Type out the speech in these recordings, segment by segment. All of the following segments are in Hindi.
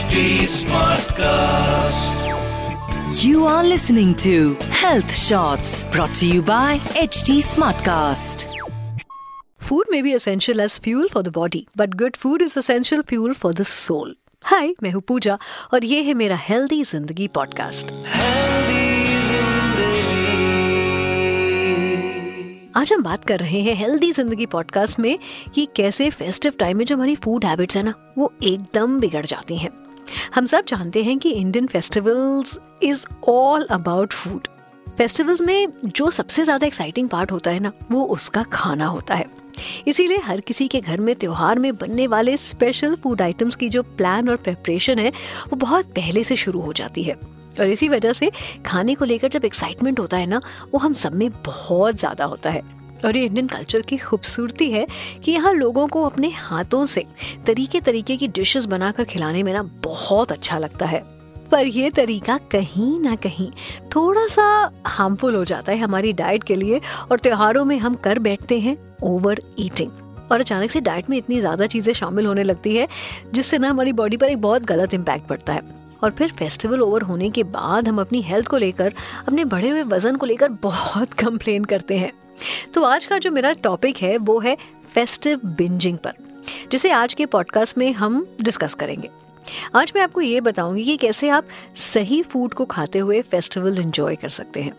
HD Smartcast. You are listening to Health Shots brought to you by HD Smartcast. Food may be essential as fuel for the body, but good food is essential fuel for the soul. हाय मैं हूँ पूजा और ये है मेरा हेल्दी ज़िंदगी पॉडकास्ट आज हम बात कर रहे हैं हेल्दी ज़िंदगी पॉडकास्ट में कि कैसे फेस्टिव टाइम में जो हमारी फ़ूड हैबिट्स है ना वो एकदम बिगड़ जाती हैं हम सब जानते हैं कि Indian festivals is all about food festivals में जो सबसे ज़्यादा एक्साइटिंग पार्ट होता है ना, वो उसका खाना होता है। इसीलिए हर किसी के घर में त्यौहार में बनने वाले स्पेशल फ़ूड आइटम्स की जो प्लान और प्रेपरेशन है, वो बहुत पहले से शुरू हो जाती है। और इसी वजह से खाने को लेकर जब एक्साइटमेंट होता है ना, वो हम सब में बहुत ज़्यादा होता है। और ये इंडियन कल्चर की खूबसूरती है कि यहाँ लोगों को अपने हाथों से तरीके तरीके की डिशेस बनाकर खिलाने में ना बहुत अच्छा लगता है। पर यह तरीका कहीं ना कहीं थोड़ा सा हार्मफुल हो जाता है हमारी डाइट के लिए और त्योहारों में हम कर बैठते हैं ओवर ईटिंग और अचानक से डाइट में इतनी ज़्यादा चीज़ें शामिल होने लगती है, जिससे ना हमारी बॉडी पर एक बहुत गलत इम्पैक्ट पड़ता है। और फिर फेस्टिवल ओवर होने के बाद हम अपनी हेल्थ को लेकर, अपने बढ़े हुए वज़न को लेकर बहुत कंप्लेन करते हैं। तो आज का जो मेरा टॉपिक है, वो है फेस्टिव बिंजिंग पर, जिसे आज के पॉडकास्ट में हम डिस्कस करेंगे। आज मैं आपको ये बताऊँगी कि कैसे आप सही फ़ूड को खाते हुए फेस्टिवल एंजॉय कर सकते हैं।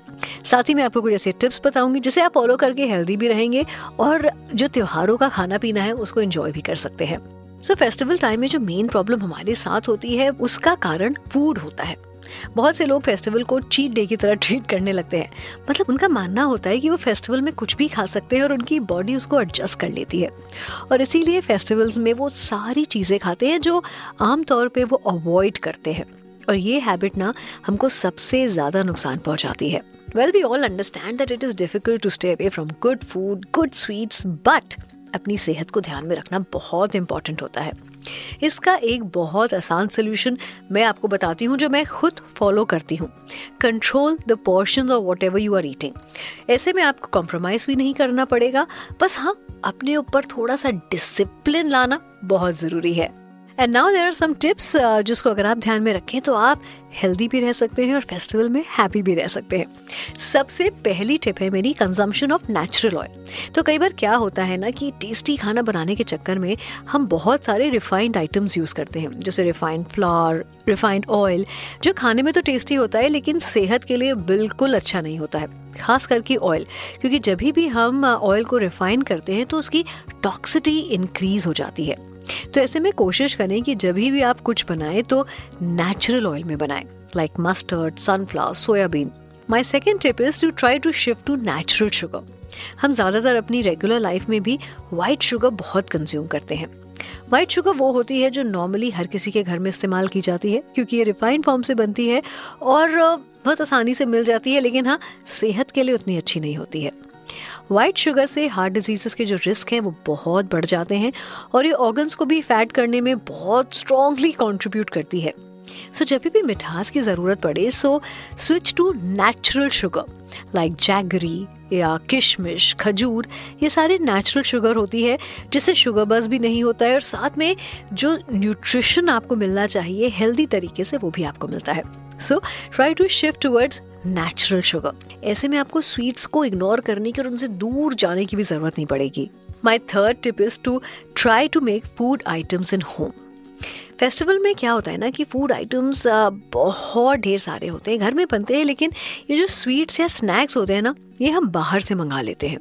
साथ ही मैं आपको कुछ ऐसे टिप्स बताऊँगी, जिसे आप फॉलो करके हेल्दी भी रहेंगे और जो त्योहारों का खाना पीना है, उसको एंजॉय भी कर सकते हैं। सो फेस्टिवल टाइम में जो मेन प्रॉब्लम हमारे साथ होती है, उसका कारण फ़ूड होता है। बहुत से लोग फेस्टिवल को चीट डे की तरह ट्रीट करने लगते हैं। मतलब उनका मानना होता है कि वो फेस्टिवल में कुछ भी खा सकते हैं और उनकी बॉडी उसको एडजस्ट कर लेती है। और इसीलिए फेस्टिवल्स में वो सारी चीज़ें खाते हैं जो आमतौर पर वो अवॉइड करते हैं। और ये हैबिट ना हमको सबसे ज़्यादा नुकसान पहुंचाती है। Well we all understand that it is difficult to stay away from good food good sweets but अपनी सेहत को ध्यान में रखना बहुत इंपॉर्टेंट होता है। इसका एक बहुत आसान सोल्यूशन मैं आपको बताती हूँ जो मैं खुद फॉलो करती हूँ. Control the portion of whatever you are eating ऐसे में आपको कॉम्प्रोमाइज भी नहीं करना पड़ेगा. बस हाँ अपने ऊपर थोड़ा सा डिसिप्लिन लाना बहुत ज़रूरी है. And now there are some tips जिसको अगर आप ध्यान में रखें तो आप हेल्दी भी रह सकते हैं और फेस्टिवल में हैप्पी भी रह सकते हैं। सबसे पहली टिप है मेरी कंजम्पशन ऑफ़ नेचुरल ऑयल तो कई बार क्या होता है ना कि टेस्टी खाना बनाने के चक्कर में हम बहुत सारे रिफाइंड आइटम्स यूज़ करते हैं। जैसे रिफाइंड फ्लावर रिफाइंड ऑयल जो खाने में तो टेस्टी होता है, लेकिन सेहत के लिए बिल्कुल अच्छा नहीं होता है। खास करके ऑयल क्योंकि जब भी हम ऑयल को रिफाइन करते हैं तो उसकी टॉक्सिटी इंक्रीज हो जाती है। तो ऐसे में कोशिश करें कि जब भी आप कुछ बनाएँ तो नेचुरल ऑयल में बनाएँ like mustard sunflower soybean my second tip is to try to shift to natural sugar हम ज़्यादातर अपनी रेगुलर लाइफ में भी वाइट शुगर बहुत कंज्यूम करते हैं। वाइट शुगर वो होती है जो नॉर्मली हर किसी के घर में इस्तेमाल की जाती है, क्योंकि ये रिफाइंड फॉर्म से बनती है और बहुत आसानी से मिल जाती है, लेकिन हाँ सेहत के लिए उतनी अच्छी नहीं होती है। वाइट शुगर से हार्ट डिजीजेस के जो रिस्क हैं वो बहुत बढ़ जाते हैं और ये ऑर्गन्स को भी फैट करने में बहुत स्ट्रॉन्गली कॉन्ट्रीब्यूट करती है। सो so, जब भी मिठास की ज़रूरत पड़े so switch to natural sugar like jaggery या किशमिश खजूर ये सारे नेचुरल शुगर होती है जिससे शुगर बस भी नहीं होता है और साथ में जो न्यूट्रिशन आपको मिलना चाहिए हेल्दी तरीके से वो भी आपको मिलता है। So try to shift towards natural sugar ऐसे में आपको स्वीट्स को इग्नोर करने की और उनसे दूर जाने की भी ज़रूरत नहीं पड़ेगी। My third tip is to try to make food items in home festival में क्या होता है ना कि फ़ूड आइटम्स बहुत ढेर सारे होते हैं, घर में बनते हैं, लेकिन ये जो स्वीट्स या स्नैक्स होते हैं ना, ये हम बाहर से मंगा लेते हैं।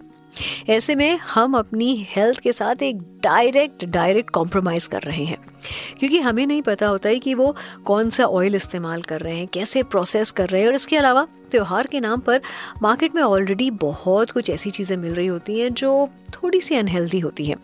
ऐसे में हम अपनी हेल्थ के साथ एक डायरेक्ट डायरेक्ट कॉम्प्रोमाइज़ कर रहे हैं। क्योंकि हमें नहीं पता होता है कि वो कौन सा ऑयल इस्तेमाल कर रहे हैं, कैसे प्रोसेस कर रहे हैं। और इसके अलावा त्यौहार के नाम पर मार्केट में ऑलरेडी बहुत कुछ ऐसी चीज़ें मिल रही होती हैं जो थोड़ी सी अनहेल्दी होती हैं।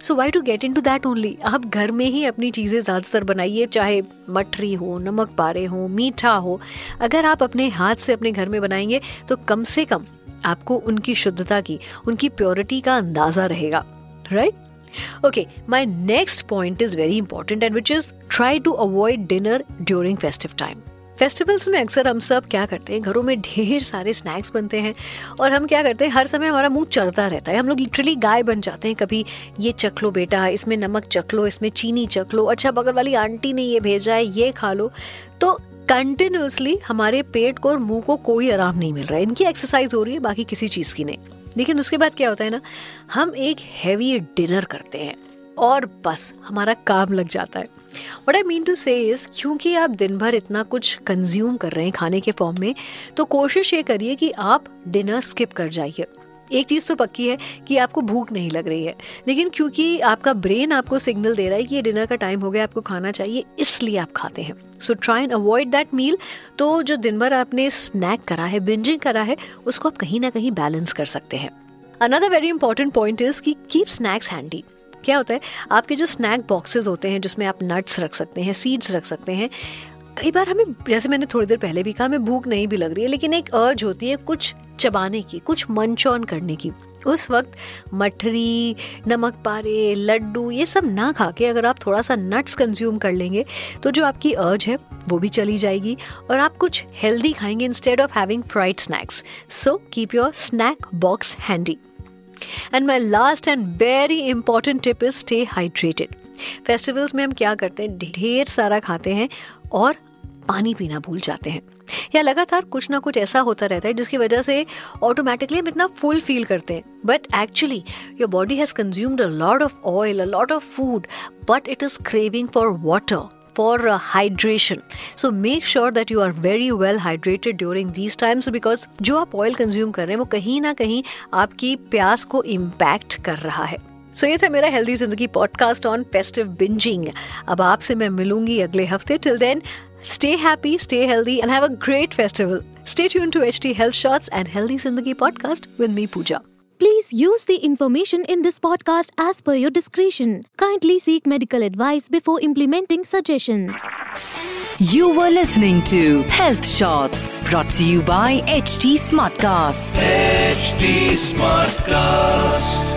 So why to get into that only आप घर में ही अपनी चीज़ें ज़्यादातर बनाइए, चाहे मठरी हो, नमक पारे हो, मीठा हो। अगर आप अपने हाथ से अपने घर में बनाएँगे तो कम से कम आपको उनकी शुद्धता की, उनकी प्योरिटी का अंदाज़ा रहेगा right okay my next point is very important and which is try to avoid dinner during festive time festivals में अक्सर हम सब क्या करते हैं? घरों में ढेर सारे स्नैक्स बनते हैं और हम क्या करते हैं? हर समय हमारा मुँह चढ़ता रहता है। हम लोग लिटरली गाय बन जाते हैं। कभी ये चख लो बेटा, इसमें नमक चख लो, इसमें चीनी चख लो अच्छा बगल वाली आंटी ने ये भेजा है, ये खा लो। तो कंटिन्यूसली हमारे पेट को और मुँह को कोई आराम नहीं मिल रहा है। इनकी एक्सरसाइज हो रही है, बाकी किसी चीज़ की नहीं। लेकिन उसके बाद क्या होता है ना, हम एक हैवी डिनर करते हैं और बस हमारा काम लग जाता है। वट आई मीन टू से क्योंकि आप दिन भर इतना कुछ कंज्यूम कर रहे हैं खाने के फॉर्म में तो कोशिश ये करिए कि आप डिनर स्किप कर जाइए। एक चीज़ तो पक्की है कि आपको भूख नहीं लग रही है। लेकिन क्योंकि आपका ब्रेन आपको सिग्नल दे रहा है कि ये डिनर का टाइम हो गया, आपको खाना चाहिए, इसलिए आप खाते हैं। So try and avoid that meal तो जो दिन भर आपने स्नैक करा है बिंजिंग करा है, उसको आप कहीं ना कहीं बैलेंस कर सकते हैं। Another very important point is कि कीप स्नैक्स हैंडी क्या होता है? आपके जो स्नैक बॉक्सेस होते हैं, जिसमें आप नट्स रख सकते हैं सीड्स रख सकते हैं कई बार हमें, जैसे मैंने थोड़ी देर पहले भी कहा, हमें भूख नहीं भी लग रही है, लेकिन एक अर्ज़ होती है कुछ चबाने की, कुछ मंच करने की। उस वक्त मठरी, नमक पारे, लड्डू, ये सब ना खा के अगर आप थोड़ा सा नट्स कंज्यूम कर लेंगे तो जो आपकी अर्ज़ है, वो भी चली जाएगी और आप कुछ हेल्दी खाएँगे instead of having fried snacks so keep your snack box handy and my last and very important tip is stay hydrated festivals में हम क्या करते हैं? ढेर सारा खाते हैं और पानी पीना भूल जाते हैं। या लगातार कुछ ना कुछ ऐसा होता रहता है जिसकी वजह से ऑटोमेटिकली हम इतना फुल फील करते हैं। But actually your body has consumed a lot of oil a lot of food but it is craving for water uh, hydration. So make sure that you are very well hydrated during these times because जो आप ऑयल कंज्यूम कर रहे हैं वो कहीं ना कहीं आपकी प्यास को इम्पैक्ट कर रहा है। सो so, ये था मेरा healthy Zindagi podcast on festive bingeing अब आपसे मैं मिलूँगी अगले हफ़्ते till then stay happy stay healthy and have a great festival stay tuned to H T health shorts and healthy Zindagi podcast with me Pooja Please use the information in this podcast as per your discretion. Kindly seek medical advice before implementing suggestions. You were listening to Health Shots brought to you by HT Smartcast. HT Smartcast.